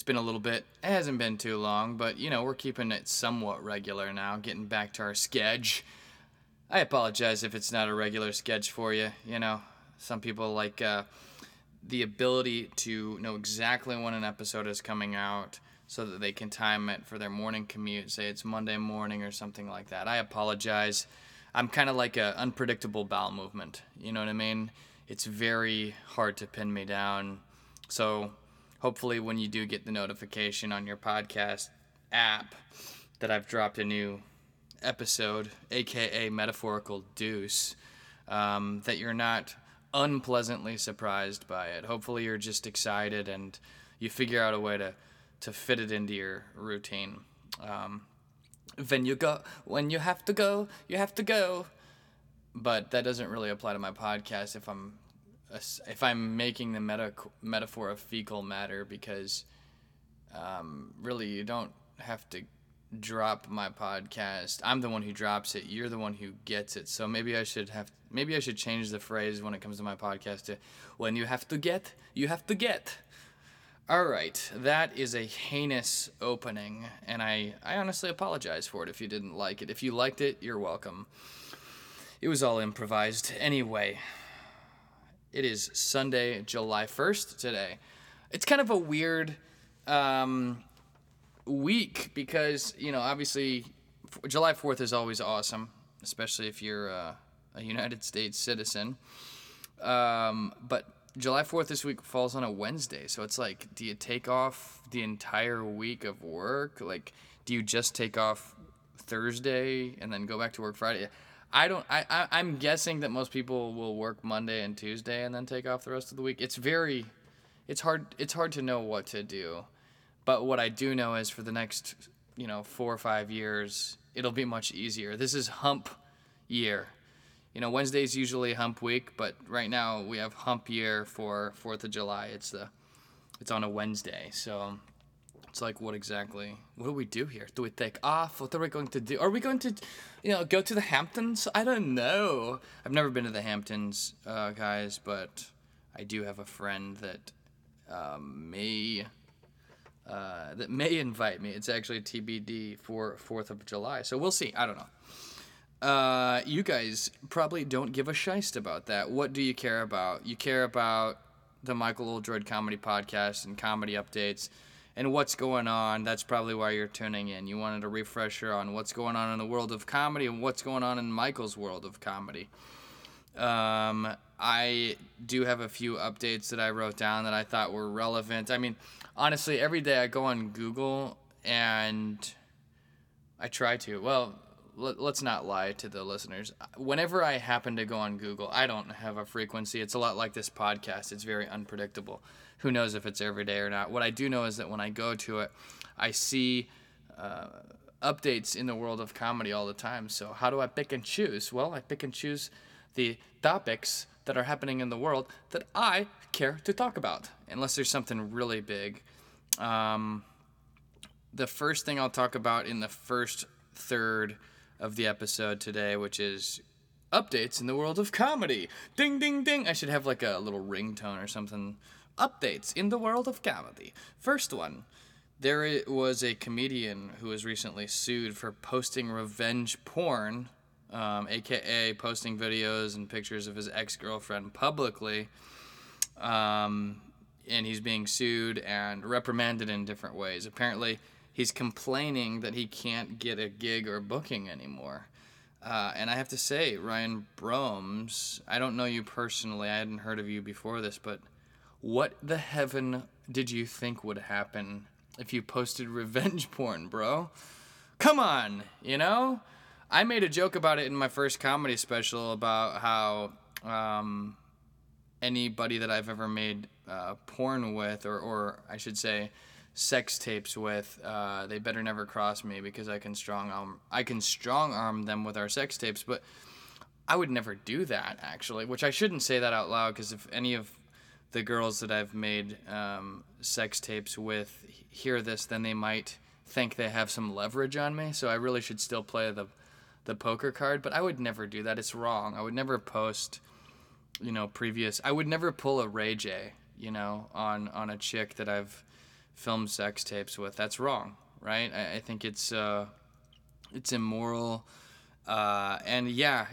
It's been a little bit. It hasn't been too long, but you know, we're keeping it somewhat regular now, getting back to our sketch. I apologize if it's not a regular sketch for you. You know, some people like uh, the ability to know exactly when an episode is coming out so that they can time it for their morning commute. Say it's Monday morning or something like that. I apologize. I'm kind of like a unpredictable bowel movement. You know what I mean? It's very hard to pin me down. So hopefully, when you do get the notification on your podcast app that I've dropped a new episode, aka metaphorical deuce, um, that you're not unpleasantly surprised by it. Hopefully, you're just excited and you figure out a way to to fit it into your routine. Um, when you go, when you have to go, you have to go. But that doesn't really apply to my podcast if I'm if I'm making the meta- metaphor of fecal matter because um, really you don't have to drop my podcast. I'm the one who drops it. You're the one who gets it. So maybe I should have maybe I should change the phrase when it comes to my podcast to when you have to get, you have to get. All right, that is a heinous opening, and I, I honestly apologize for it if you didn't like it. If you liked it, you're welcome. It was all improvised. Anyway, it is Sunday, July 1st today. It's kind of a weird um, week because, you know, obviously July 4th is always awesome, especially if you're uh, a United States citizen. Um, but July 4th this week falls on a Wednesday. So it's like, do you take off the entire week of work? Like, do you just take off Thursday and then go back to work Friday? I don't. I, I I'm guessing that most people will work Monday and Tuesday and then take off the rest of the week. It's very, it's hard. It's hard to know what to do, but what I do know is for the next, you know, four or five years, it'll be much easier. This is hump year. You know, Wednesday's usually hump week, but right now we have hump year for Fourth of July. It's the, it's on a Wednesday, so it's like, what exactly? What do we do here? Do we take off? What are we going to do? Are we going to, you know, go to the Hamptons? I don't know. I've never been to the Hamptons, uh, guys, but I do have a friend that um, may uh, that may invite me. It's actually TBD for Fourth of July, so we'll see. I don't know. Uh, you guys probably don't give a shist about that. What do you care about? You care about the Michael Oldroyd Comedy Podcast and comedy updates and what's going on. That's probably why you're tuning in. You wanted a refresher on what's going on in the world of comedy and what's going on in Michael's world of comedy. Um, I do have a few updates that I wrote down that I thought were relevant. I mean, honestly, every day I go on Google and I try to. Well, let, us not lie to the listeners. Whenever I happen to go on Google, I don't have a frequency. It's a lot like this podcast, it's very unpredictable. Who knows if it's every day or not? What I do know is that when I go to it, I see uh, updates in the world of comedy all the time. So, how do I pick and choose? Well, I pick and choose the topics that are happening in the world that I care to talk about, unless there's something really big. Um, the first thing I'll talk about in the first third of the episode today, which is updates in the world of comedy. Ding, ding, ding. I should have like a little ringtone or something. Updates in the world of comedy. First one. There was a comedian who was recently sued for posting revenge porn, um, aka posting videos and pictures of his ex girlfriend publicly. Um, and he's being sued and reprimanded in different ways. Apparently, he's complaining that he can't get a gig or booking anymore. Uh, and I have to say, Ryan Broems, I don't know you personally. I hadn't heard of you before this, but what the heaven did you think would happen if you posted revenge porn, bro? Come on, you know? I made a joke about it in my first comedy special about how um, anybody that I've ever made uh, porn with, or, or I should say, sex tapes with, uh, they better never cross me because I can strong arm I can strong arm them with our sex tapes. But I would never do that actually, which I shouldn't say that out loud because if any of the girls that I've made um, sex tapes with hear this, then they might think they have some leverage on me. So I really should still play the the poker card, but I would never do that. It's wrong. I would never post, you know, previous. I would never pull a Ray J, you know, on on a chick that I've filmed sex tapes with. That's wrong, right? I, I think it's uh, it's immoral. Uh, and yeah,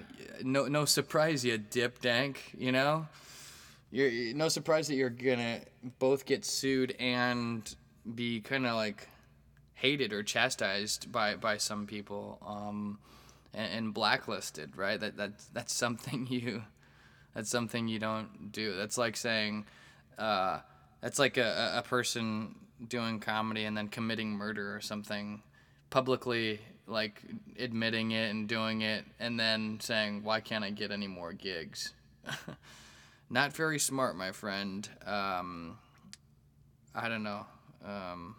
no no surprise you dip dank, you know. You're, no surprise that you're gonna both get sued and be kind of like hated or chastised by by some people. Um, and, and blacklisted, right? That that's that's something you that's something you don't do. That's like saying uh, that's like a, a person doing comedy and then committing murder or something publicly like admitting it and doing it and then saying why can't i get any more gigs not very smart my friend um, i don't know um,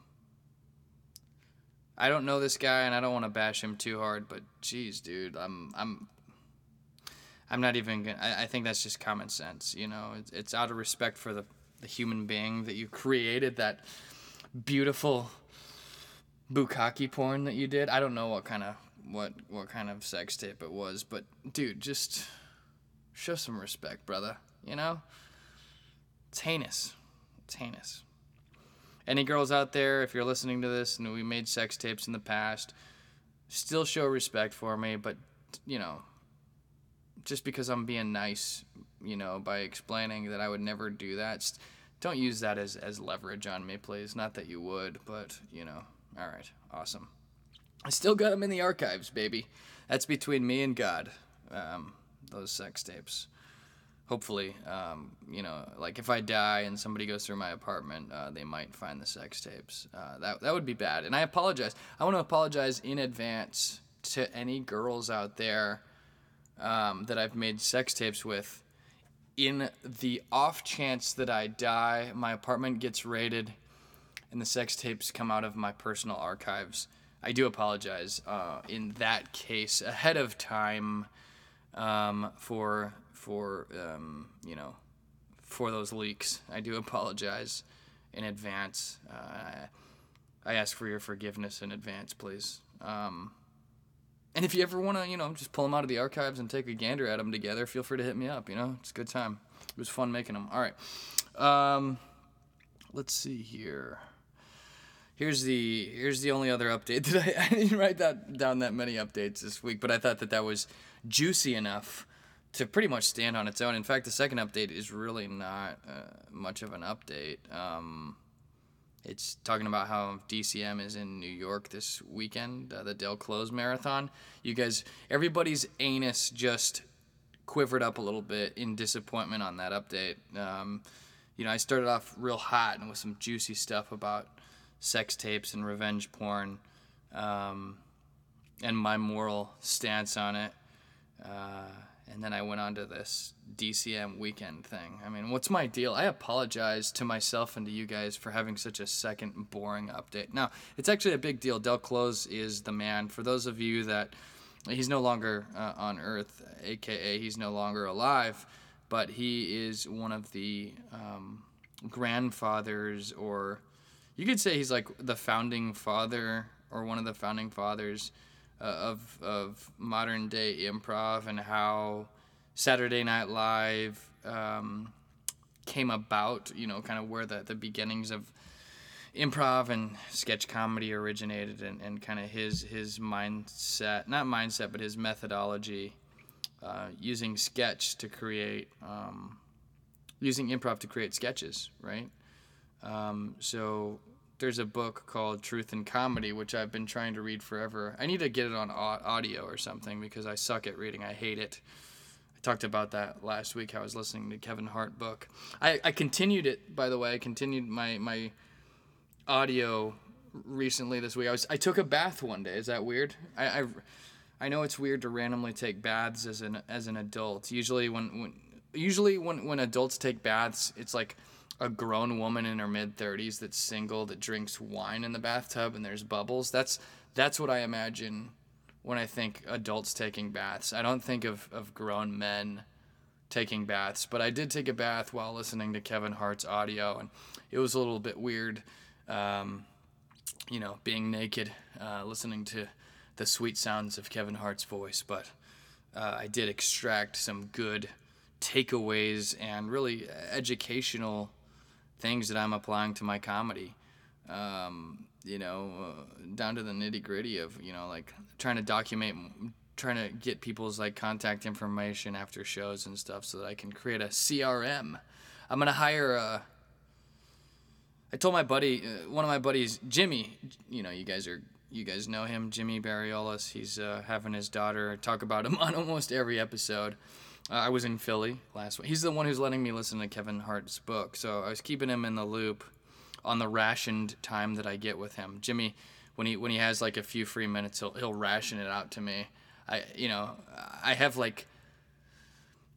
I don't know this guy, and I don't want to bash him too hard, but geez, dude, I'm I'm I'm not even. Gonna, I, I think that's just common sense. You know, it's, it's out of respect for the the human being that you created that beautiful bukkake porn that you did. I don't know what kind of what what kind of sex tape it was, but dude, just show some respect, brother. You know, it's heinous. It's heinous any girls out there, if you're listening to this and we made sex tapes in the past, still show respect for me, but you know, just because I'm being nice, you know, by explaining that I would never do that, don't use that as as leverage on me, please. Not that you would, but you know. All right, awesome. I still got them in the archives, baby. That's between me and God. Um, those sex tapes hopefully, um, you know, like if I die and somebody goes through my apartment, uh, they might find the sex tapes. Uh, that that would be bad, and I apologize. I want to apologize in advance to any girls out there um, that I've made sex tapes with. In the off chance that I die, my apartment gets raided, and the sex tapes come out of my personal archives. I do apologize uh, in that case ahead of time um, for for um, you know for those leaks. I do apologize in advance. Uh, I ask for your forgiveness in advance, please. Um, and if you ever want to, you know, just pull them out of the archives and take a gander at them together, feel free to hit me up. You know, it's a good time. It was fun making them. All right. Um, let's see here. Here's the here's the only other update that I, I didn't write that down that many updates this week, but I thought that that was juicy enough to pretty much stand on its own. In fact, the second update is really not uh, much of an update. Um, it's talking about how DCM is in New York this weekend, uh, the Del Close Marathon. You guys, everybody's anus just quivered up a little bit in disappointment on that update. Um, you know, I started off real hot and with some juicy stuff about sex tapes and revenge porn um, and my moral stance on it. Uh, and then I went on to this DCM weekend thing. I mean, what's my deal? I apologize to myself and to you guys for having such a second boring update. Now, it's actually a big deal. Del Close is the man. For those of you that he's no longer uh, on Earth, aka he's no longer alive, but he is one of the um, grandfathers, or you could say he's like the founding father or one of the founding fathers uh, of of modern day improv and how Saturday Night Live um, came about. You know, kind of where the the beginnings of improv and sketch comedy originated, and, and kind of his his mindset, not mindset, but his methodology, uh, using sketch to create. Um, using improv to create sketches, right? Um, so there's a book called Truth and Comedy, which I've been trying to read forever. I need to get it on audio or something because I suck at reading. I hate it. I talked about that last week. I was listening to Kevin Hart book. I, I continued it, by the way. I continued my my audio recently this week. I was I took a bath one day. Is that weird? I I, I know it's weird to randomly take baths as an as an adult. Usually when when usually when when adults take baths, it's like a grown woman in her mid 30s that's single that drinks wine in the bathtub and there's bubbles. That's that's what I imagine when I think adults taking baths. I don't think of, of grown men taking baths, but I did take a bath while listening to Kevin Hart's audio, and it was a little bit weird, um, you know, being naked, uh, listening to the sweet sounds of Kevin Hart's voice. But uh, I did extract some good takeaways and really educational things that I'm applying to my comedy. Um, you know, uh, down to the nitty gritty of you know like trying to document, trying to get people's like contact information after shows and stuff, so that I can create a CRM. I'm gonna hire a. I told my buddy, uh, one of my buddies, Jimmy. You know, you guys are you guys know him, Jimmy Barriolas. He's uh, having his daughter talk about him on almost every episode. Uh, I was in Philly last week. He's the one who's letting me listen to Kevin Hart's book, so I was keeping him in the loop on the rationed time that I get with him. Jimmy, when he when he has like a few free minutes, he'll he'll ration it out to me. I you know I have like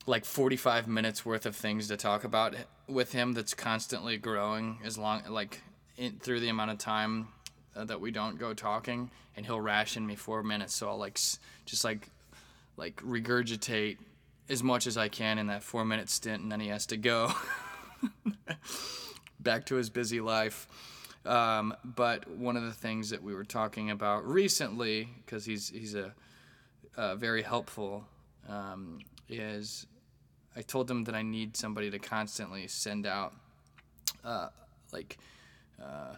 like 45 minutes worth of things to talk about with him that's constantly growing as long like in, through the amount of time uh, that we don't go talking and he'll ration me 4 minutes so I'll like just like like regurgitate as much as I can in that 4 minute stint and then he has to go back to his busy life. Um, but one of the things that we were talking about recently, because he's he's a, a very helpful, um, is I told him that I need somebody to constantly send out, uh, like, uh,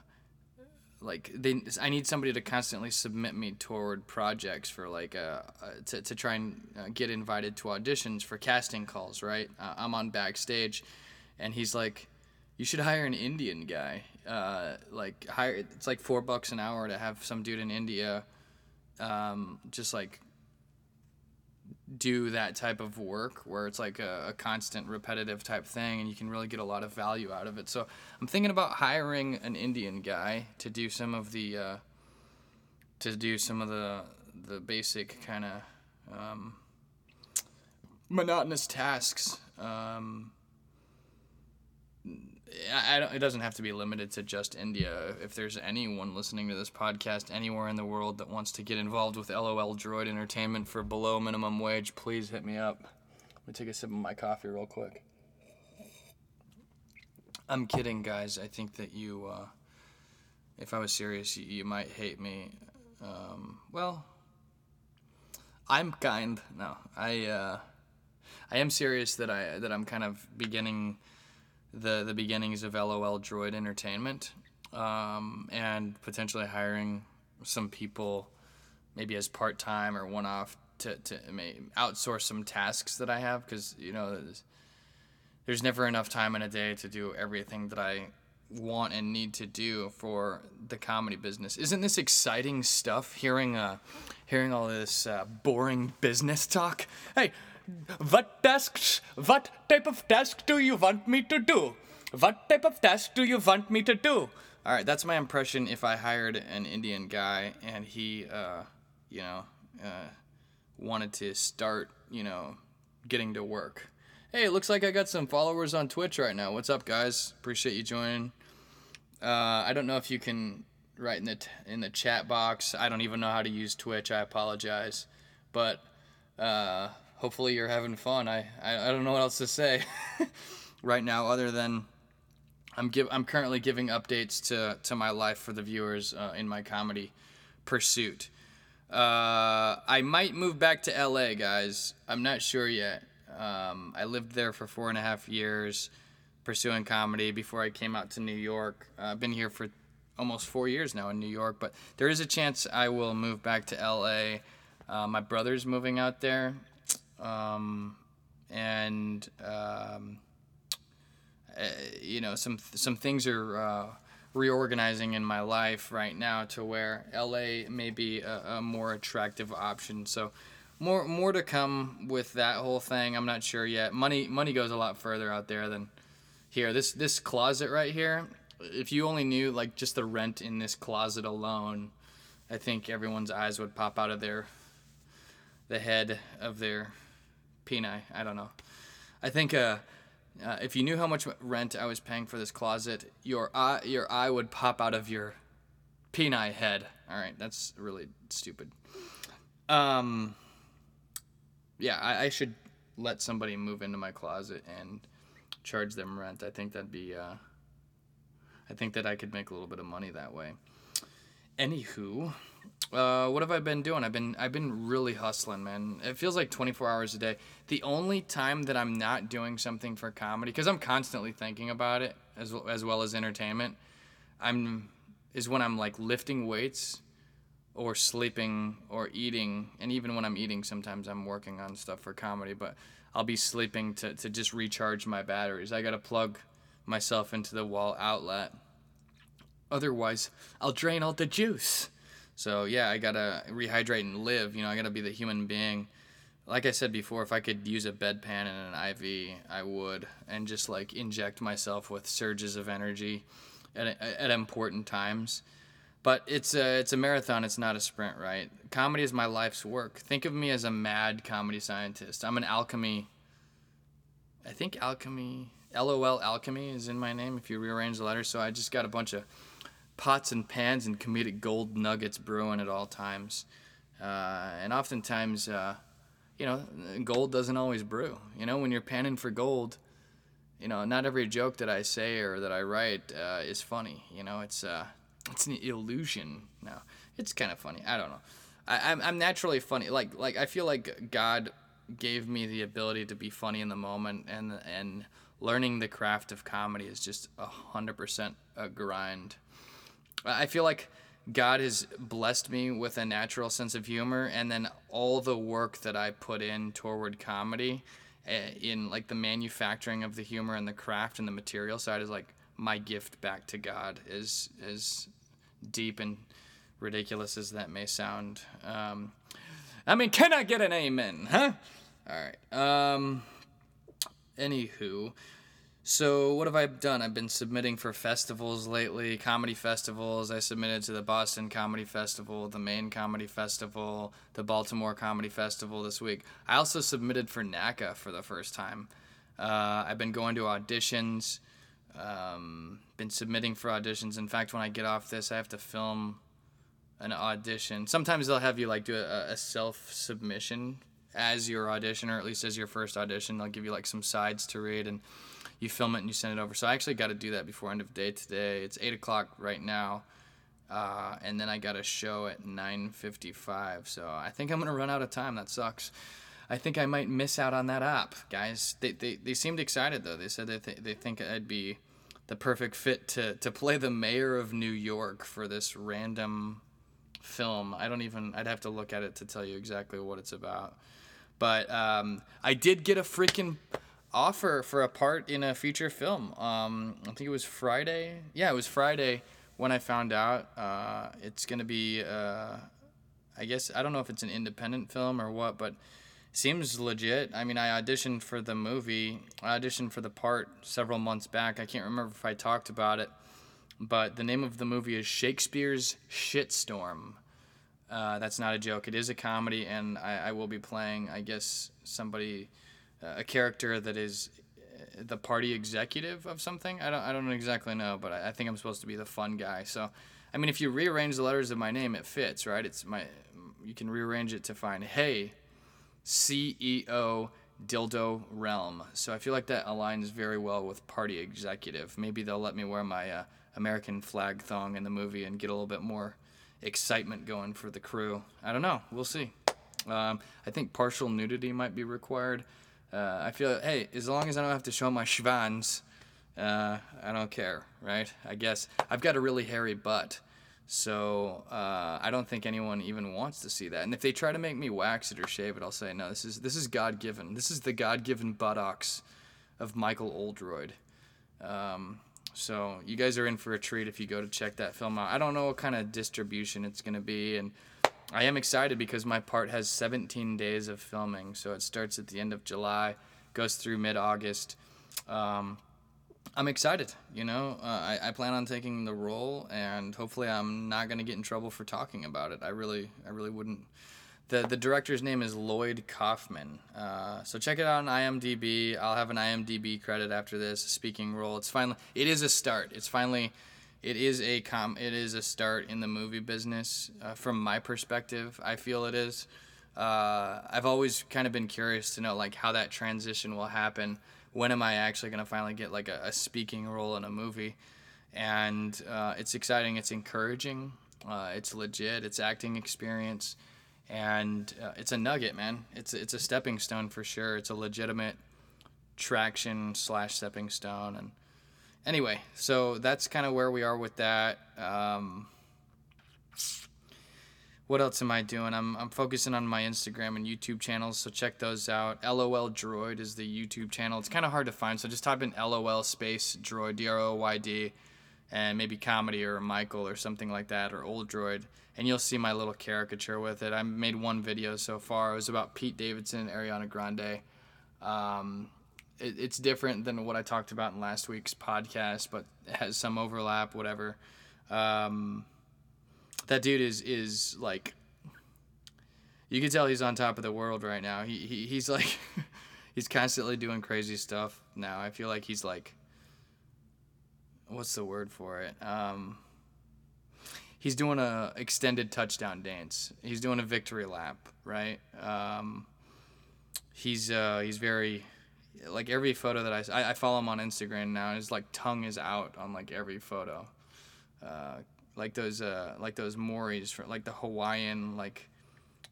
like they, I need somebody to constantly submit me toward projects for like uh, uh to, to try and uh, get invited to auditions for casting calls. Right, uh, I'm on backstage, and he's like you should hire an Indian guy. Uh, like hire it's like four bucks an hour to have some dude in India, um, just like do that type of work where it's like a, a, constant repetitive type thing and you can really get a lot of value out of it. So i'm thinking about hiring an indian guy to do some of the uh, to do some of the the basic kind of um, monotonous tasks um, I don't, it doesn't have to be limited to just India. If there's anyone listening to this podcast anywhere in the world that wants to get involved with LOL Droyd Entertainment for below minimum wage, please hit me up. Let me take a sip of my coffee real quick. I'm kidding, guys. I think that you, uh, if I was serious, you, you might hate me. Um, well, I'm kind. No, I, uh, I am serious that I that I'm kind of beginning the the beginnings of LOL Droyd Entertainment, um, and potentially hiring some people, maybe as part time or one off to to outsource some tasks that I have because you know there's, there's never enough time in a day to do everything that I want and need to do for the comedy business. Isn't this exciting stuff? Hearing uh, hearing all this uh, boring business talk. Hey, what tasks, what type of task do you want me to do? What type of task do you want me to do? All right, that's my impression if I hired an Indian guy and he, uh, you know, uh, wanted to start, you know, getting to work. Hey, it looks like I got some followers on Twitch right now. What's up, guys? Appreciate you joining. Uh, I don't know if you can write in the t- in the chat box. I don't even know how to use Twitch. I apologize, but uh, hopefully you're having fun. I, I, I don't know what else to say right now other than I'm give I'm currently giving updates to to my life for the viewers uh, in my comedy pursuit. Uh, I might move back to LA, guys. I'm not sure yet. Um, I lived there for four and a half years pursuing comedy before I came out to New York. Uh, I've been here for almost four years now in New York, but there is a chance I will move back to LA. Uh, my brother's moving out there, um, and um, uh, you know some some things are uh, reorganizing in my life right now to where LA may be a, a, more attractive option. So more more to come with that whole thing. I'm not sure yet. Money money goes a lot further out there than here. This this closet right here. If you only knew like just the rent in this closet alone, I think everyone's eyes would pop out of their the head of their Peni. I don't know. I think uh, Uh, if you knew how much rent I was paying for this closet, your eye, your eye would pop out of your peni head. All right, that's really stupid. Um, yeah, I, I should let somebody move into my closet and charge them rent. I think that'd be. Uh, I think that I could make a little bit of money that way. Anywho, uh, what have I been doing? I've been I've been really hustling, man. It feels like 24 hours a day. The only time that I'm not doing something for comedy, because I'm constantly thinking about it as well, as well as entertainment, I'm is when I'm like lifting weights, or sleeping, or eating, and even when I'm eating, sometimes I'm working on stuff for comedy. But I'll be sleeping to to just recharge my batteries. I gotta plug myself into the wall outlet. Otherwise, I'll drain all the juice. So yeah, I gotta rehydrate and live. You know, I gotta be the human being. Like I said before, if I could use a bedpan and an IV, I would, and just like inject myself with surges of energy at, at important times. But it's a it's a marathon. It's not a sprint, right? Comedy is my life's work. Think of me as a mad comedy scientist. I'm an alchemy. I think alchemy. LOL alchemy is in my name if you rearrange the letters. So I just got a bunch of pots and pans and comedic gold nuggets brewing at all times. Uh, and oftentimes, uh, you know, gold doesn't always brew. You know, when you're panning for gold, you know, not every joke that I say or that I write uh, is funny. You know, it's uh, it's an illusion. No, it's kind of funny. I don't know. I, I'm I'm naturally funny. Like like I feel like God gave me the ability to be funny in the moment, and and learning the craft of comedy is just a hundred percent a grind. I feel like God has blessed me with a natural sense of humor, and then all the work that I put in toward comedy, eh, in like the manufacturing of the humor and the craft and the material side, is like my gift back to God. Is is deep and ridiculous as that may sound. Um, I mean, can I get an amen? Huh? All right. Um, anywho, so what have I done? I've been submitting for festivals lately, comedy festivals. I submitted to the Boston Comedy Festival, the Maine Comedy Festival, the Baltimore Comedy Festival this week. I also submitted for NACA for the first time. Uh, I've been going to auditions, um, been submitting for auditions. In fact, when I get off this, I have to film an audition. Sometimes they'll have you like do a, a self submission as your audition, or at least as your first audition. They'll give you like some sides to read and you film it and you send it over. So I actually got to do that before end of day today. It's eight o'clock right now, uh, and then I got a show at nine fifty-five. So I think I'm gonna run out of time. That sucks. I think I might miss out on that app, guys. They they, they seemed excited though. They said they th- they think I'd be the perfect fit to to play the mayor of New York for this random film. I don't even. I'd have to look at it to tell you exactly what it's about. But um, I did get a freaking offer for a part in a feature film. Um, I think it was Friday. Yeah, it was Friday when I found out. Uh, it's gonna be. Uh, I guess I don't know if it's an independent film or what, but seems legit. I mean, I auditioned for the movie. I auditioned for the part several months back. I can't remember if I talked about it, but the name of the movie is Shakespeare's Shitstorm. Uh, that's not a joke. It is a comedy, and I, I will be playing, I guess, somebody a character that is uh, the party executive of something. I don't I don't exactly know, but I, I think I'm supposed to be the fun guy. So, I mean, if you rearrange the letters of my name, it fits, right? It's my you can rearrange it to find hey, CEO Dildo Realm. So I feel like that aligns very well with party executive. Maybe they'll let me wear my uh, American flag thong in the movie and get a little bit more excitement going for the crew. I don't know. We'll see. Um, I think partial nudity might be required. Uh, I feel, hey, as long as I don't have to show my schwanz, uh, I don't care, right? I guess I've got a really hairy butt, so uh, I don't think anyone even wants to see that. And if they try to make me wax it or shave it, I'll say no. This is this is God given. This is the God given buttocks of Michael Oldroyd. Um, so you guys are in for a treat if you go to check that film out. I don't know what kind of distribution it's gonna be, and I am excited because my part has 17 days of filming. So it starts at the end of July, goes through mid August. Um, I'm excited. You know, uh, I, I plan on taking the role, and hopefully, I'm not gonna get in trouble for talking about it. I really, I really wouldn't. the the director's name is Lloyd Kaufman. Uh, so check it out on IMDb. I'll have an IMDb credit after this. Speaking role. It's finally. It is a start. It's finally. It is a com. It is a start in the movie business. Uh, from my perspective, I feel it is. Uh, I've always kind of been curious to know like how that transition will happen. When am I actually gonna finally get like a, a speaking role in a movie? And uh, it's exciting. It's encouraging. Uh, it's legit. It's acting experience and uh, it's a nugget, man. It's it's a stepping stone for sure. It's a legitimate traction slash stepping stone, and anyway, so that's kind of where we are with that. Um, what else am I doing? I'm, I'm focusing on my Instagram and YouTube channels, so check those out. LOL Droyd is the YouTube channel. It's kind of hard to find, so just type in LOL space Droyd, D R O Y D, and maybe comedy or Michael or something like that, or Oldroyd and you'll see my little caricature with it. I made one video so far. It was about Pete Davidson and Ariana Grande. Um, it, it's different than what I talked about in last week's podcast, but has some overlap. Whatever. Um, that dude is is like. You can tell he's on top of the world right now. He, he he's like, he's constantly doing crazy stuff now. I feel like he's like. What's the word for it? Um, he's doing a extended touchdown dance. He's doing a victory lap, right? Um, he's uh, he's very like every photo that I, I, I follow him on Instagram now. His like tongue is out on like every photo, uh, like those uh, like those Maoris like the Hawaiian like,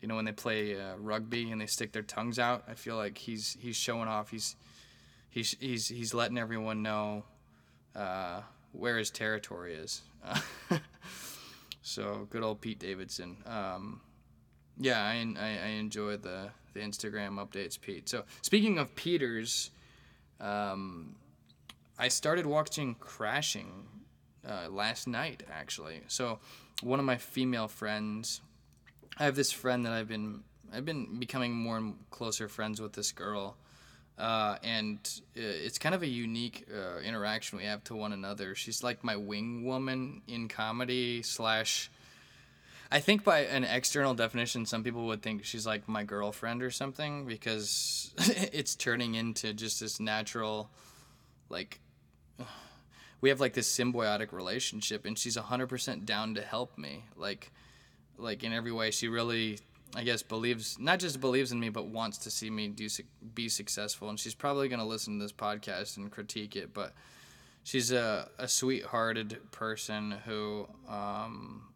you know when they play uh, rugby and they stick their tongues out. I feel like he's he's showing off. He's he's he's he's letting everyone know uh, where his territory is. So good old Pete Davidson. Um, yeah, I, I, I enjoy the the Instagram updates, Pete. So speaking of Peters, um, I started watching Crashing uh, last night actually. So one of my female friends, I have this friend that I've been I've been becoming more and closer friends with this girl. Uh, and uh, it's kind of a unique uh, interaction we have to one another. She's like my wing woman in comedy slash. I think by an external definition, some people would think she's like my girlfriend or something because it's turning into just this natural, like, we have like this symbiotic relationship, and she's hundred percent down to help me, like, like in every way. She really I guess believes not just believes in me, but wants to see me do be successful. And she's probably gonna listen to this podcast and critique it, but she's a a sweethearted person who um,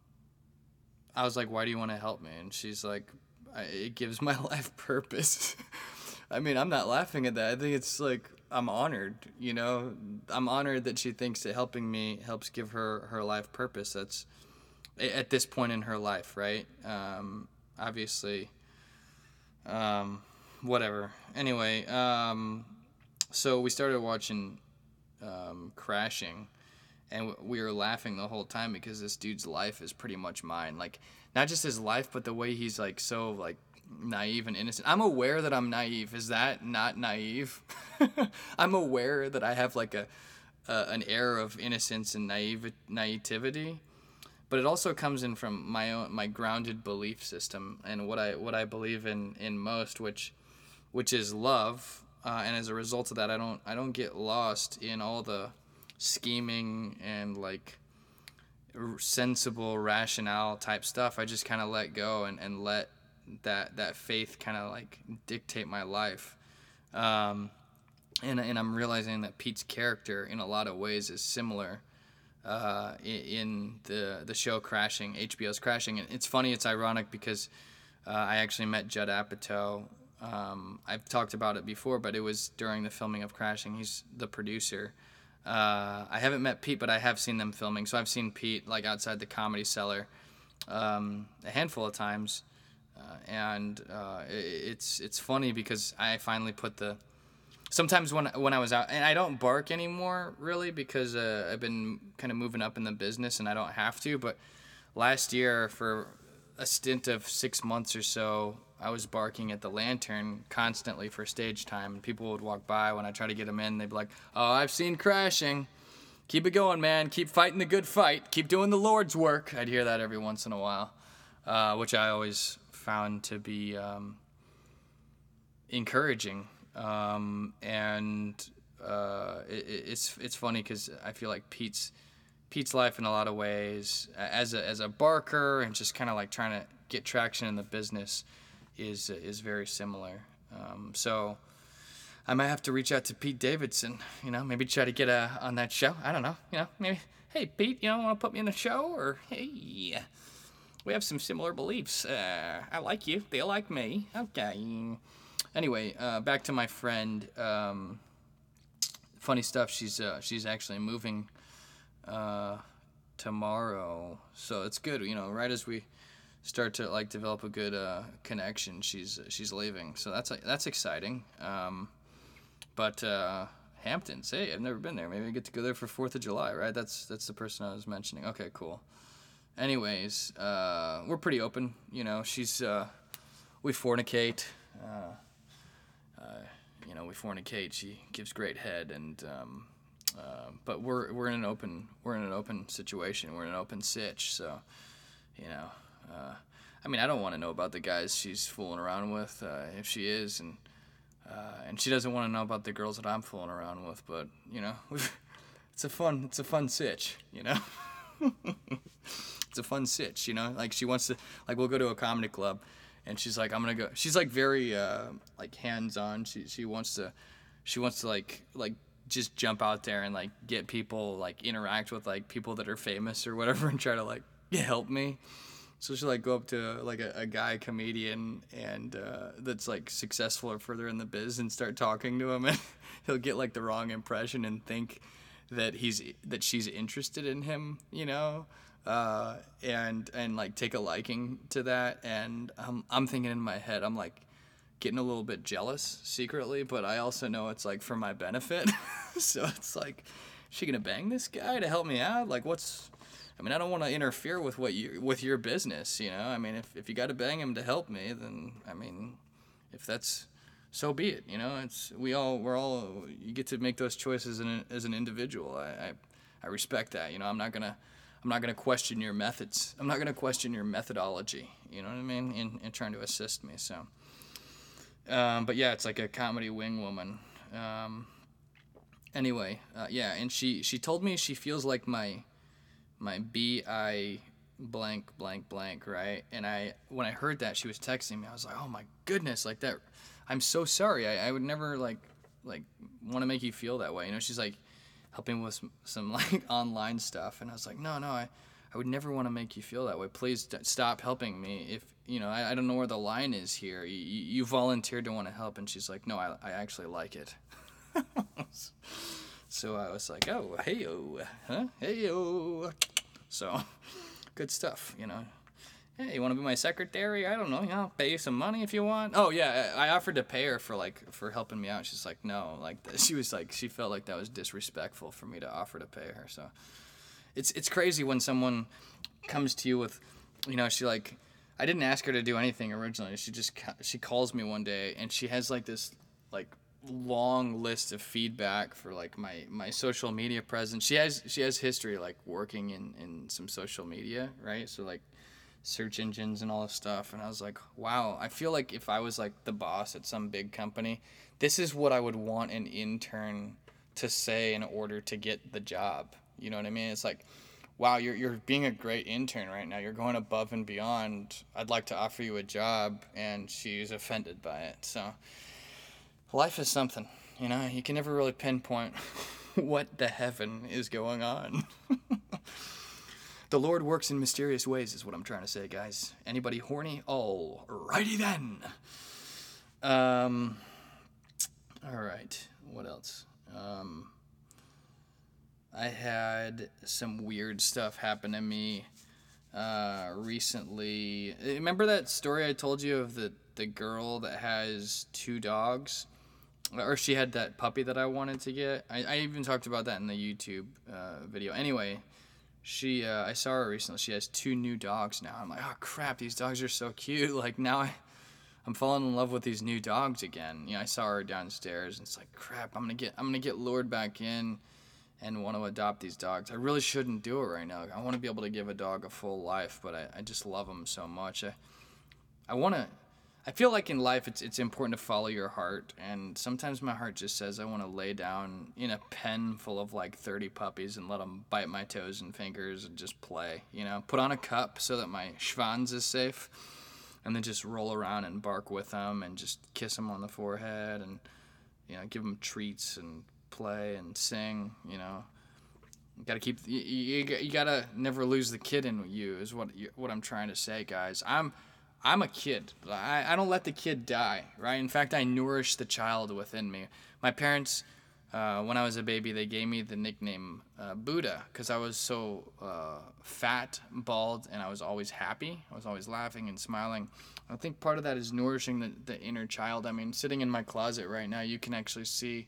I was like, why do you want to help me? And she's like, it gives my life purpose. I mean, I'm not laughing at that. I think it's like I'm honored. You know, I'm honored that she thinks that helping me helps give her her life purpose. That's at this point in her life, right? Um, obviously. Um, whatever. Anyway, um, so we started watching um, Crashing, and we were laughing the whole time because this dude's life is pretty much mine. Like, not just his life, but the way he's like so like naive and innocent. I'm aware that I'm naive. Is that not naive? I'm aware that I have like a, a an air of innocence and naive naivety but it also comes in from my own my grounded belief system and what I what I believe in in most, which which is love. Uh, and as a result of that, I don't I don't get lost in all the scheming and like sensible rationale type stuff. I just kind of let go and, and let that that faith kind of like dictate my life. Um, and, and I'm realizing that Pete's character in a lot of ways is similar uh, in the the show Crashing, HBO's Crashing. And it's funny, it's ironic because uh, I actually met Judd Apatow. Um, I've talked about it before, but it was during the filming of Crashing. He's the producer. Uh, I haven't met Pete, but I have seen them filming. So I've seen Pete like outside the comedy cellar um, a handful of times, uh, and uh, it, it's it's funny because I finally put the sometimes when when I was out, and I don't bark anymore really because uh, I've been kind of moving up in the business and I don't have to. But last year, for a stint of six months or so, I was barking at the lantern constantly for stage time, and people would walk by when I try to get them in. They'd be like, "Oh, I've seen crashing." Keep it going, man. Keep fighting the good fight. Keep doing the Lord's work. I'd hear that every once in a while, uh, which I always found to be um, encouraging. Um, and uh, it, it's it's funny because I feel like Pete's Pete's life in a lot of ways as a as a barker and just kind of like trying to get traction in the business is is very similar. Um, so I might have to reach out to Pete Davidson. You know, maybe try to get a on that show. I don't know. You know, maybe hey Pete, you know, want to put me in the show or hey, we have some similar beliefs. Uh, I like you. They like me. Okay. Anyway, uh, back to my friend. Um, funny stuff. She's uh, she's actually moving uh, tomorrow, so it's good. You know, right as we start to like develop a good uh, connection, she's she's leaving. So that's that's exciting. Um, but uh, Hamptons, hey, I've never been there. Maybe I get to go there for Fourth of July, right? That's that's the person I was mentioning. Okay, cool. Anyways, uh, we're pretty open. You know, she's uh, we fornicate. Uh, uh, you know, we fornicate. She gives great head, and um, uh, but we're we're in an open we're in an open situation. We're in an open sitch. So, you know, uh, I mean, I don't want to know about the guys she's fooling around with uh, if she is, and uh, and she doesn't want to know about the girls that I'm fooling around with. But you know, it's a fun it's a fun sitch. You know. it's a fun sitch, you know. Like she wants to, like we'll go to a comedy club, and she's like, I'm gonna go. She's like very uh, like hands on. She she wants to, she wants to like like just jump out there and like get people like interact with like people that are famous or whatever and try to like help me. So she'll like go up to like a, a guy comedian and uh, that's like successful or further in the biz and start talking to him and he'll get like the wrong impression and think that he's that she's interested in him, you know uh, and and like take a liking to that. And um, I'm thinking in my head, I'm like getting a little bit jealous secretly, but I also know it's like for my benefit. so it's like, she gonna bang this guy to help me out? Like, what's I mean, I don't want to interfere with what you with your business, you know. I mean, if if you got to bang him to help me, then I mean, if that's so be it, you know. It's we all we're all you get to make those choices in, as an individual. I, I I respect that, you know. I'm not gonna I'm not to question your methods. I'm not to question your methodology. You know what I mean? In, in trying to assist me. So, um, but yeah, it's like a comedy wing woman. Um, anyway, uh, yeah, and she she told me she feels like my my bi blank blank blank right? And i when i heard that she was texting me. I was like oh my goodness like that i'm so sorry. I, I would never like like want to make you feel that way. You know she's like helping with some, some like online stuff. And i was like no no i i would never want to make you feel that way. Please d- stop helping me. If you know I, I don't know where the line is here. You, you volunteered to want to help. And she's like no i, I actually like it. So i was like oh hey yo huh? Hey yo so good stuff you know hey, you want to be my secretary? I don't know. Know, pay you some money if you want. Oh yeah, I offered to pay her for like for helping me out. She's like, no, like she was like she felt like that was disrespectful for me to offer to pay her. So it's it's crazy when someone comes to you with, you know, she like. I didn't ask her to do anything originally. She just she calls me one day and she has like this like long list of feedback for like my my social media presence. She has she has history like working in in some social media, right? So like search engines and all this stuff. And i was like wow i feel like if i was like the boss at some big company this is what i would want an intern to say in order to get the job. You know what i mean? It's like wow you're, you're being a great intern right now. You're going above and beyond. I'd like to offer you a job. And she's offended by it. So life is something you know you can never really pinpoint what the heaven is going on the Lord works in mysterious ways, is what I'm trying to say, guys. Anybody horny? Alrighty then. Um. All right. What else? Um. I had some weird stuff happen to me uh, recently. Remember that story I told you of the the girl that has two dogs? Or she had that puppy that I wanted to get. I, I even talked about that in the YouTube uh, video. Anyway, she uh, I saw her recently. She has two new dogs now. I'm like, oh crap, these dogs are so cute. Like now I, I'm falling in love with these new dogs again. You know, I saw her downstairs, and it's like, crap, I'm gonna get I'm gonna get lured back in, and want to adopt these dogs. I really shouldn't do it right now. I want to be able to give a dog a full life, but I, I just love them so much. I, I want to. I feel like in life it's it's important to follow your heart, and sometimes my heart just says I want to lay down in a pen full of like thirty puppies and let them bite my toes and fingers and just play. You know, put on a cup so that my schwanz is safe, and then just roll around and bark with them and just kiss them on the forehead and you know give them treats and play and sing. You know, gotta keep you, you, you gotta never lose the kid in you is what what I'm trying to say, guys. I'm I'm a kid. I, I don't let the kid die, right? In fact, I nourish the child within me. My parents, uh, when I was a baby, they gave me the nickname uh, Buddha because I was so uh, fat, bald, and I was always happy. I was always laughing and smiling. I think part of that is nourishing the, the inner child. I mean, sitting in my closet right now, you can actually see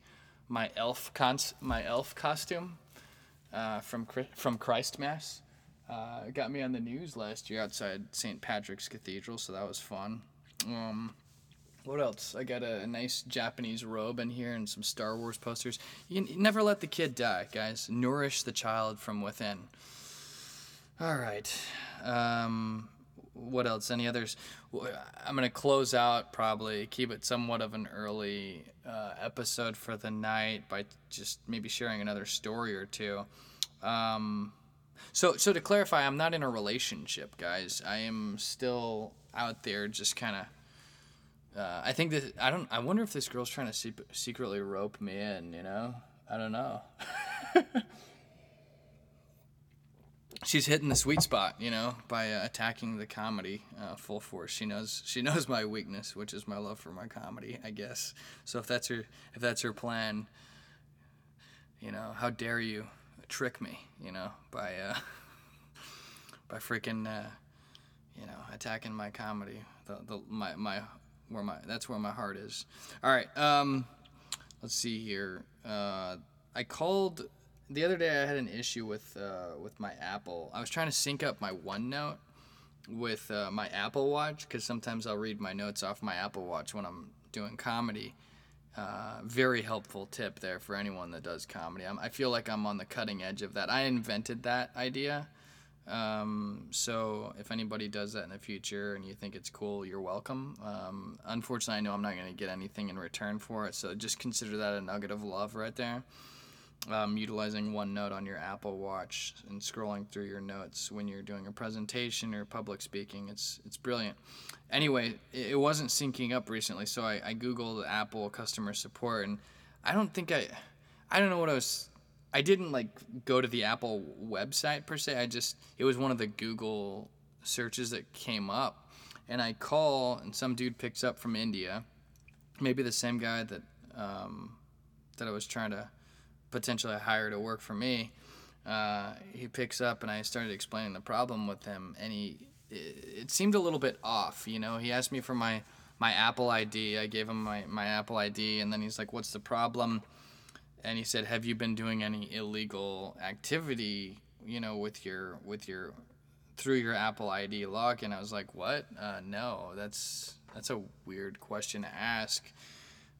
my elf cons- my elf costume uh, from from Christmas. Uh, got me on the news last year outside St. Patrick's Cathedral, so that was fun. Um, what else? I got a, a, nice Japanese robe in here and some Star Wars posters. You, can, you never let the kid die, guys. Nourish the child from within. All right. Um, what else? Any others? I'm going to close out probably, keep it somewhat of an early uh, episode for the night by just maybe sharing another story or two. Um, so, so to clarify, I'm not in a relationship, guys. I am still out there, just kind of. Uh, I think that I don't. I wonder if this girl's trying to se- secretly rope me in. You know, I don't know. She's hitting the sweet spot, you know, by uh, attacking the comedy uh, full force. She knows she knows my weakness, which is my love for my comedy, I guess. So if that's her if that's her plan, you know, how dare you? Trick me, you know, by uh, by freaking uh, you know attacking my comedy. The, the my my where my that's where my heart is. All right, um, let's see here. Uh, I called the other day. I had an issue with uh, with my Apple. I was trying to sync up my OneNote with uh, my Apple Watch because sometimes I'll read my notes off my Apple Watch when I'm doing comedy uh, very helpful tip there for anyone that does comedy. I'm, i feel like I'm on the cutting edge of that. I invented that idea. Um, so if anybody does that in the future and you think it's cool, you're welcome. Um, unfortunately, I know I'm not going to get anything in return for it. So just consider that a nugget of love right there um, utilizing OneNote on your Apple Watch and scrolling through your notes when you're doing a presentation or public speaking. It's it's brilliant. Anyway, it, it wasn't syncing up recently, so I, I googled Apple customer support, and I don't think I, I don't know what I was. I didn't like go to the Apple website per se. I just it was one of the Google searches that came up, and I call, and some dude picks up from India, maybe the same guy that um, that I was trying to potentially hire to work for me, uh, he picks up and I started explaining the problem with him, and he it, seemed a little bit off. You know, he asked me for my my Apple ID. I gave him my my Apple ID, and then he's like, "What's the problem?" And he said, "Have you been doing any illegal activity? You know, with your with your through your Apple ID login?" And I was like, "What? Uh, no, that's that's a weird question to ask."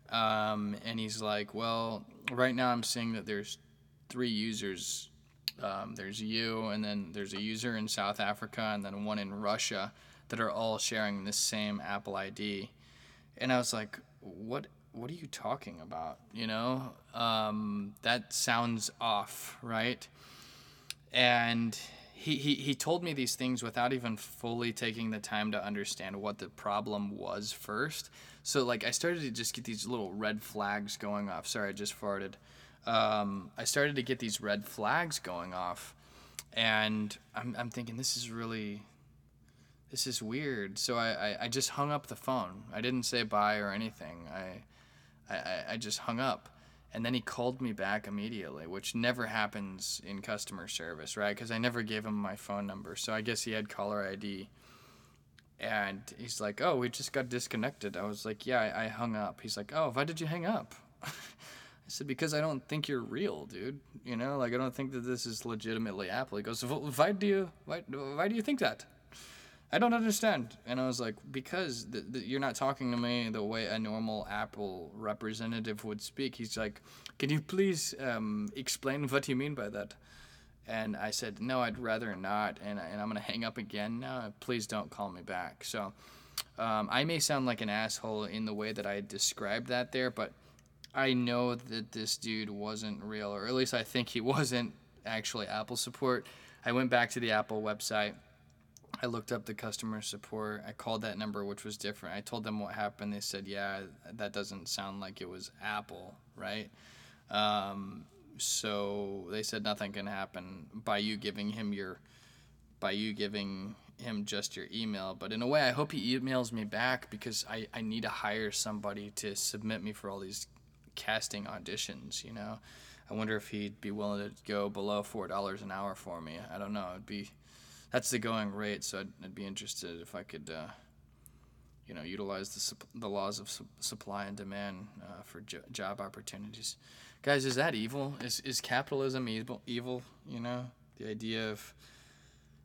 Um, and he's like, well, right now I'm seeing that there's three users. Um, there's you, and then there's a user in South Africa, and then one in Russia that are all sharing the same Apple ID. And I was like, what? What are you talking about? You know, um, that sounds off, right? And he, he, he told me these things without even fully taking the time to understand what the problem was first. So like I started to just get these little red flags going off. Sorry, I just farted. Um, I started to get these red flags going off, and I'm I'm thinking this is really, this is weird. So I, I, I just hung up the phone. I didn't say bye or anything. I, I I just hung up. And then he called me back immediately, which never happens in customer service, right? Because I never gave him my phone number. So I guess he had caller ID and he's like, "Oh, we just got disconnected." I was like, "Yeah, I, I hung up." He's like, "Oh, why did you hang up?" I said, "Because I don't think you're real, dude. You know, like I don't think that this is legitimately Apple." He goes, "Why do you why why do you think that?" I don't understand. And I was like, because th- th- you're not talking to me the way a normal Apple representative would speak. He's like, can you please um, explain what you mean by that? And I said, no, I'd rather not. And, and I'm going to hang up again now. Please don't call me back. So Um, I may sound like an asshole in the way that I described that there, but I know that this dude wasn't real, or at least I think he wasn't actually Apple support. I went back to the Apple website. I looked up the customer support. I called that number, which was different. I told them what happened. They said, "Yeah, that doesn't sound like it was Apple, right?" Um, so they said nothing can happen by you giving him your, by you giving him just your email. But in a way, I hope he emails me back because I, I need to hire somebody to submit me for all these casting auditions. You know, I wonder if he'd be willing to go below four dollars an hour for me. I don't know. It'd be that's the going rate. So I'd, I'd be interested if I could. Uh, you know, utilize the, the laws of su- supply and demand uh, for jo- job opportunities. Guys, is that evil? Is, is capitalism evil? Evil? You know, the idea of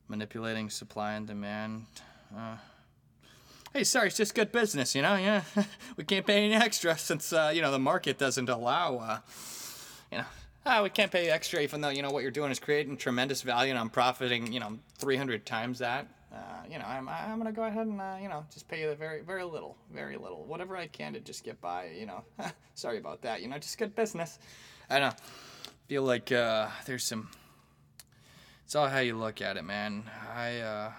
manipulating supply and demand. Uh, hey, sorry, it's just good business, you know. Yeah, we can't pay any extra since uh, you know the market doesn't allow. Uh, you know, ah, we can't pay extra even though you know what you're doing is creating tremendous value and I'm profiting, you know, 300 times that. Uh, you know, I'm, I'm gonna go ahead and uh, you know just pay you the very very little, very little, whatever I can to just get by. You know, sorry about that. You know, just good business. I don't know. Feel like uh, there's some. It's all how you look at it, man. I uh,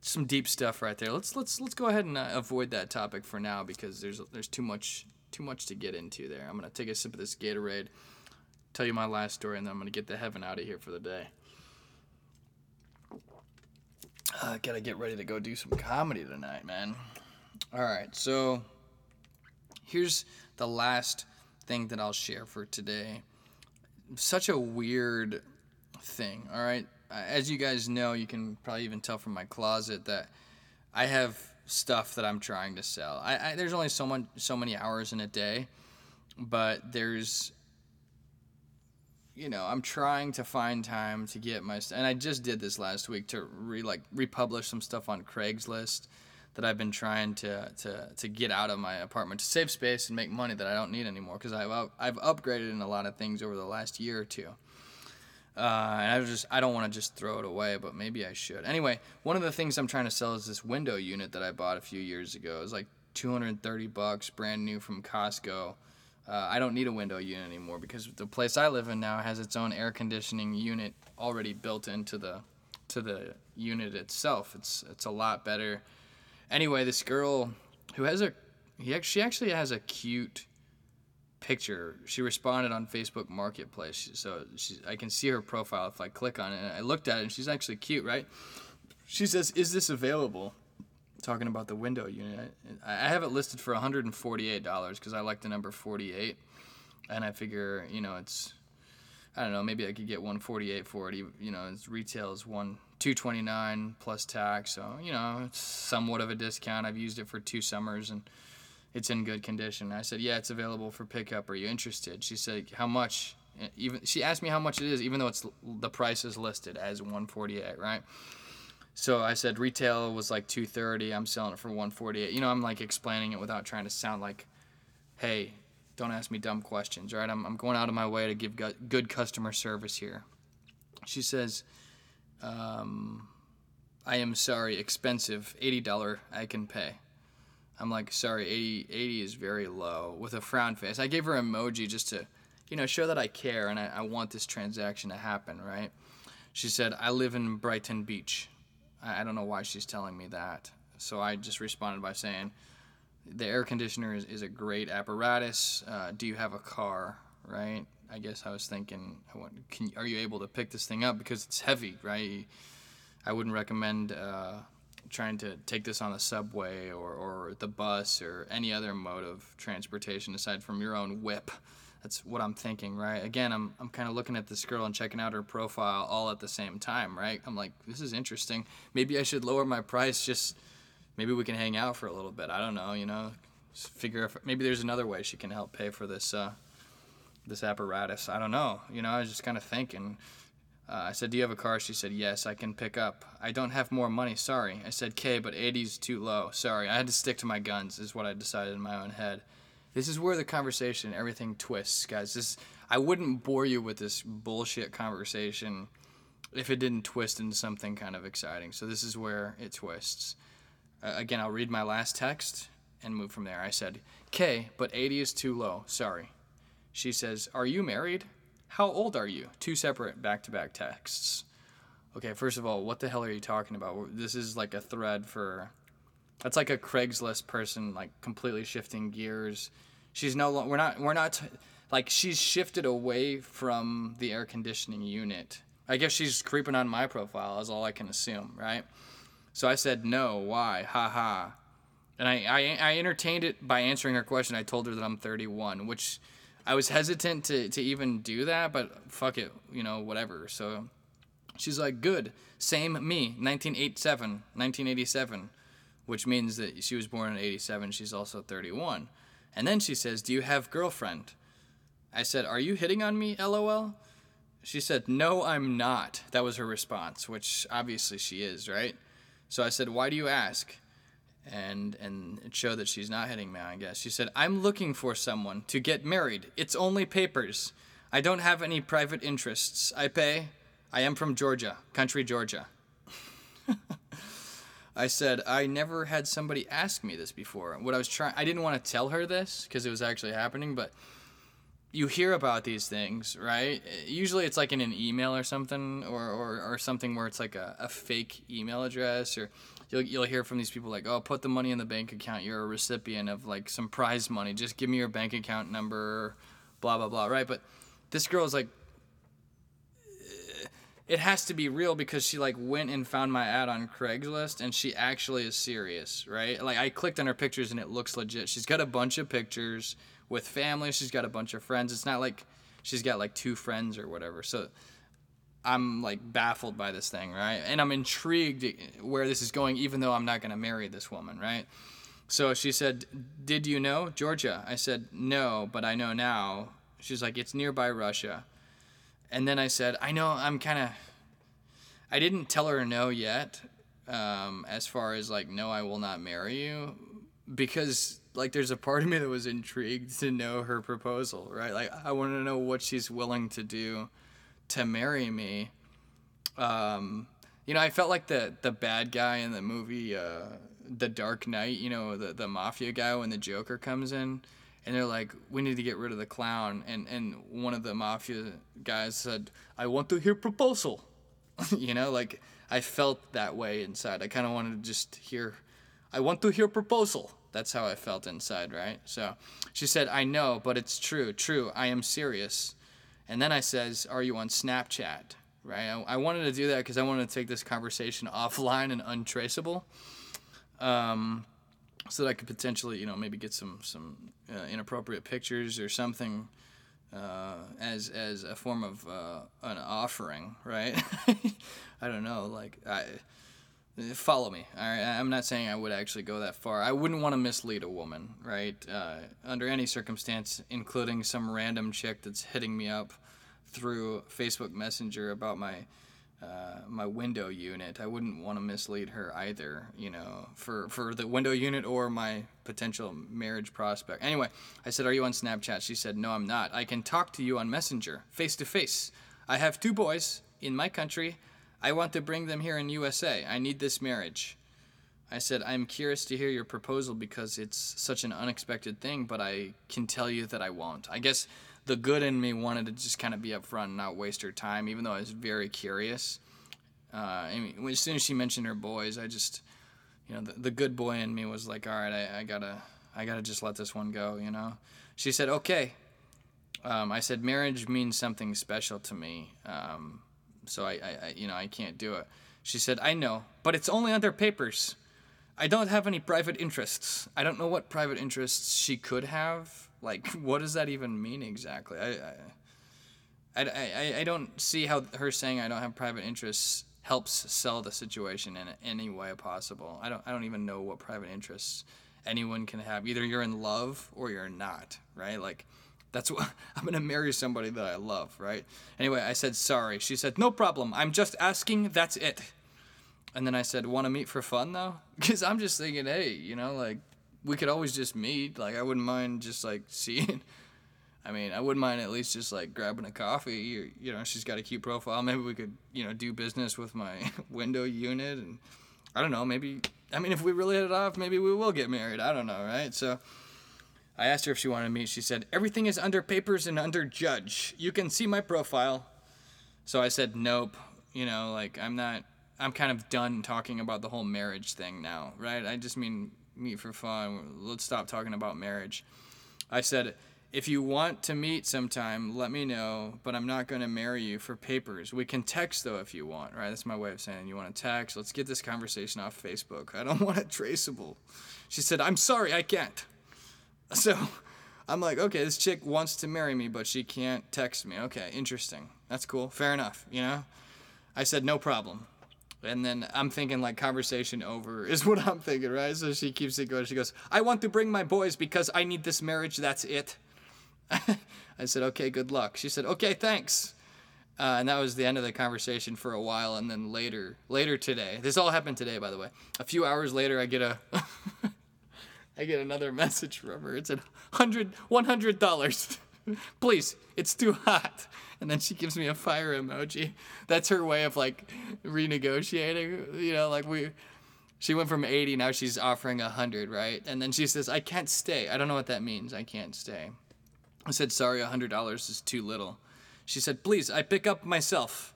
some deep stuff right there. Let's let's let's go ahead and uh, avoid that topic for now because there's there's too much too much to get into there. I'm gonna take a sip of this Gatorade, tell you my last story, and then I'm gonna get the heaven out of here for the day. I uh, gotta get ready to go do some comedy tonight, man. All right, so here's the last thing that I'll share for today. Such a weird thing, all right? As you guys know, you can probably even tell from my closet that I have stuff that I'm trying to sell. I, I there's only so much, so many hours in a day, but there's you know, I'm trying to find time to get my and I just did this last week to re like republish some stuff on Craigslist that I've been trying to to to get out of my apartment to save space and make money that I don't need anymore because I've I've upgraded in a lot of things over the last year or two. Uh, and I just I don't want to just throw it away, but maybe I should. Anyway, one of the things I'm trying to sell is this window unit that I bought a few years ago. It was like 230 bucks, brand new from Costco. Uh, I don't need a window unit anymore because the place I live in now has its own air conditioning unit already built into the to the unit itself. It's it's a lot better. Anyway, this girl who has a he she actually has a cute picture. She responded on Facebook Marketplace, so she, I can see her profile if I click on it. And I looked at it, and she's actually cute, right? She says, "Is this available?" Talking about the window unit. I, have it listed for $148 because I like the number 48, and I figure you know it's I don't know maybe I could get 148 for it. You know, its retail is one 229 plus tax, so you know it's somewhat of a discount. I've used it for two summers and it's in good condition. I said, yeah, it's available for pickup. Are you interested? She said, how much? Even she asked me how much it is, even though it's the price is listed as 148, right? So I said retail was like 230. I'm selling it for 148. You know, I'm like explaining it without trying to sound like, hey, don't ask me dumb questions, right? I'm, I'm going out of my way to give good customer service here. She says, um, I am sorry, expensive. $80 I can pay. I'm like, sorry, 80, 80 is very low with a frown face. I gave her emoji just to, you know, show that I care and I, I want this transaction to happen, right? She said, I live in Brighton Beach. I don't know why she's telling me that. So I just responded by saying, the air conditioner is, is a great apparatus. Uh, do you have a car? Right? I guess I was thinking, can, are you able to pick this thing up because it's heavy, right? I wouldn't recommend uh, trying to take this on the subway or, or the bus or any other mode of transportation aside from your own whip that's what I'm thinking, right? Again, I'm, I'm kind of looking at this girl and checking out her profile all at the same time, right? I'm like, this is interesting. Maybe I should lower my price. Just maybe we can hang out for a little bit. I don't know, you know, just figure if maybe there's another way she can help pay for this uh, this apparatus. I don't know. You know, I was just kind of thinking. Uh, I said, "Do you have a car?" She said, "Yes, I can pick up." I don't have more money. Sorry. I said, "K, but 80's too low." Sorry. I had to stick to my guns. Is what I decided in my own head. This is where the conversation, everything twists, guys. This I wouldn't bore you with this bullshit conversation if it didn't twist into something kind of exciting. So this is where it twists. Uh, again, I'll read my last text and move from there. I said, "K, but 80 is too low. Sorry." She says, "Are you married? How old are you?" Two separate back-to-back texts. Okay, first of all, what the hell are you talking about? This is like a thread for that's like a Craigslist person like completely shifting gears. She's no longer we're not we're not like she's shifted away from the air conditioning unit. I guess she's creeping on my profile is all I can assume, right? So I said no, why? Ha ha. And I, I, I entertained it by answering her question. I told her that I'm 31, which I was hesitant to, to even do that, but fuck it, you know, whatever. So she's like, good, same me, 1987, 1987, which means that she was born in 87. She's also 31. And then she says, do you have girlfriend? I said, are you hitting on me, lol? She said, no, I'm not. That was her response, which obviously she is, right? So I said, why do you ask? and and it showed that she's not hitting me. I guess she said, "I'm looking for someone to get married. It's only papers. I don't have any private interests. I pay. I am from Georgia, country Georgia." I said, "I never had somebody ask me this before. What I was trying, I didn't want to tell her this because it was actually happening, but." You hear about these things, right? Usually it's like in an email or something, or, or, or something where it's like a, a fake email address, or you'll you'll hear from these people like, "Oh, put the money in the bank account. You're a recipient of like some prize money. Just give me your bank account number." Blah blah blah. Right? But this girl is like, it has to be real because she like went and found my ad on Craigslist and she actually is serious, right? Like I clicked on her pictures and it looks legit. She's got a bunch of pictures with family. She's got a bunch of friends. It's not like she's got like two friends or whatever. So I'm like baffled by this thing, right? And I'm intrigued where this is going, even though I'm not going to marry this woman, right? So she said, Did you know Georgia? I said, No, but I know now. She's like, It's nearby Russia. And then I said, I know, I'm kind of. I didn't tell her no yet, um, as far as like, no, I will not marry you, because like there's a part of me that was intrigued to know her proposal, right? Like I want to know what she's willing to do to marry me. Um, you know, I felt like the the bad guy in the movie uh, The Dark Knight. You know, the the mafia guy when the Joker comes in, and they're like, "We need to get rid of the clown." And and one of the mafia guys said, "I want to hear proposal." you know, like I felt that way inside. I kind of wanted to just hear, "I want to hear proposal." That's how I felt inside, right? So she said, I know, but it's true. True. I am serious. And then I says, Are you on Snapchat? Right? I, I wanted to do that because I wanted to take this conversation offline and untraceable. Um, so that I could potentially, you know, maybe get some some uh, inappropriate pictures or something uh, as as a form of uh, an offering, right? I don't know, like I follow me. I'm not saying I would actually go that far. I wouldn't want to mislead a woman, right? Uh, under any circumstance, including some random chick that's hitting me up through Facebook Messenger about my uh, my window unit. I wouldn't want to mislead her either, you know, for for the window unit or my potential marriage prospect. Anyway, I said, "Are you on Snapchat?" She said, "No, I'm not. I can talk to you on Messenger, face to face. I have two boys in my country." I want to bring them here in USA. I need this marriage. I said, I'm curious to hear your proposal because it's such an unexpected thing, but I can tell you that I won't. I guess the good in me wanted to just kind of be upfront and not waste her time, even though I was very curious. Uh, I mean, as soon as she mentioned her boys, I just, you know, the, the good boy in me was like, all right, I, I gotta, I gotta just let this one go, you know. She said, okay. Um, I said, marriage means something special to me. Um, so I, I, I, you know, I can't do it. She said, I know, but it's only under papers. I don't have any private interests. I don't know what private interests she could have. Like, what does that even mean exactly? I, I, I, I don't see how her saying I don't have private interests helps sell the situation in any way possible. I don't, I don't even know what private interests anyone can have. Either you're in love or you're not, right? Like, that's what I'm gonna marry somebody that I love, right? Anyway, I said sorry. She said no problem. I'm just asking. That's it. And then I said, want to meet for fun though? Because I'm just thinking, hey, you know, like we could always just meet. Like I wouldn't mind just like seeing. I mean, I wouldn't mind at least just like grabbing a coffee. You, you know, she's got a cute profile. Maybe we could, you know, do business with my window unit, and I don't know. Maybe I mean, if we really hit it off, maybe we will get married. I don't know, right? So. I asked her if she wanted to meet. She said, Everything is under papers and under judge. You can see my profile. So I said, Nope. You know, like, I'm not, I'm kind of done talking about the whole marriage thing now, right? I just mean meet for fun. Let's stop talking about marriage. I said, if you want to meet sometime, let me know, but I'm not going to marry you for papers. We can text though if you want, right? That's my way of saying you want to text. Let's get this conversation off Facebook. I don't want it traceable. She said, I'm sorry, I can't. So I'm like, okay, this chick wants to marry me, but she can't text me. Okay, interesting. That's cool. Fair enough, you know? I said, no problem. And then I'm thinking like conversation over is what I'm thinking, right? So she keeps it going. She goes, I want to bring my boys because I need this marriage. That's it. I said, okay, good luck. She said, okay, thanks. Uh, and that was the end of the conversation for a while. And then later, later today, this all happened today, by the way. A few hours later, I get a, I get another message from her. It's a hundred, one hundred dollars. Please, it's too hot. And then she gives me a fire emoji. That's her way of like renegotiating. You know, like we, she went from 80, now she's offering 100, right? And then she says, I can't stay. I don't know what that means. I can't stay. I said, sorry, $100 is too little. She said, please, I pick up myself.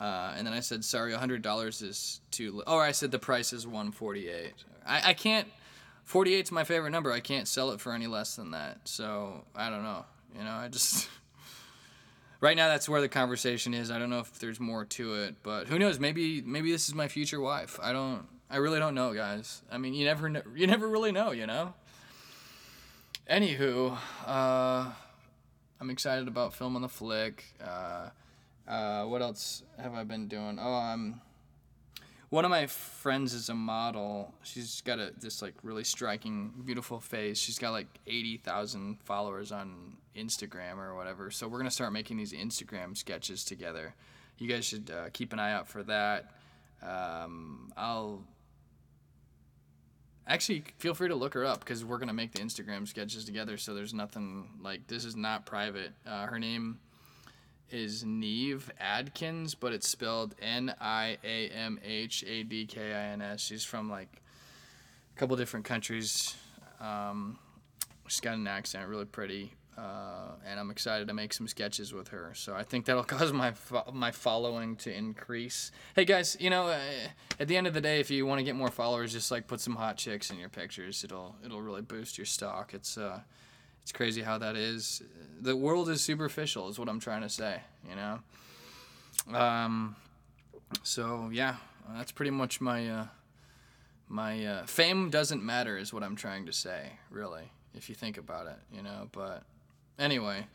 Uh, and then I said, sorry, $100 is too little. Oh, I said the price is 148 I, I can't, 48 is my favorite number. I can't sell it for any less than that. So I don't know. You know, I just. right now, that's where the conversation is. I don't know if there's more to it, but who knows? Maybe maybe this is my future wife. I don't. I really don't know, guys. I mean, you never you never really know, you know. Anywho, uh, I'm excited about filming the flick. Uh, uh, what else have I been doing? Oh, I'm. One of my friends is a model. She's got a this like really striking, beautiful face. She's got like eighty thousand followers on Instagram or whatever. So we're gonna start making these Instagram sketches together. You guys should uh, keep an eye out for that. Um, I'll actually feel free to look her up because we're gonna make the Instagram sketches together. So there's nothing like this is not private. Uh, her name is Neve Adkins, but it's spelled N I A M H A D K I N S. She's from like a couple different countries. Um, she's got an accent, really pretty. Uh, and I'm excited to make some sketches with her. So I think that'll cause my fo- my following to increase. Hey guys, you know, uh, at the end of the day, if you want to get more followers, just like put some hot chicks in your pictures. It'll it'll really boost your stock. It's uh, it's crazy how that is. The world is superficial, is what I'm trying to say. You know. Um. So yeah, that's pretty much my uh, my uh, fame doesn't matter, is what I'm trying to say. Really, if you think about it, you know. But anyway,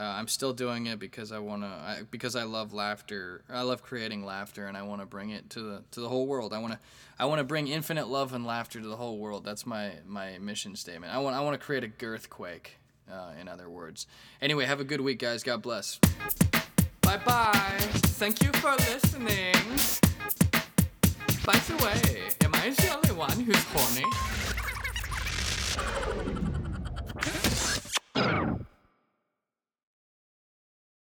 uh, I'm still doing it because I want to, because I love laughter. I love creating laughter, and I want to bring it to the to the whole world. I want to, I want to bring infinite love and laughter to the whole world. That's my my mission statement. I want I want to create a girthquake, uh, in other words. Anyway, have a good week, guys. God bless. Bye bye. Thank you for listening. By the way, am I the only one who's horny?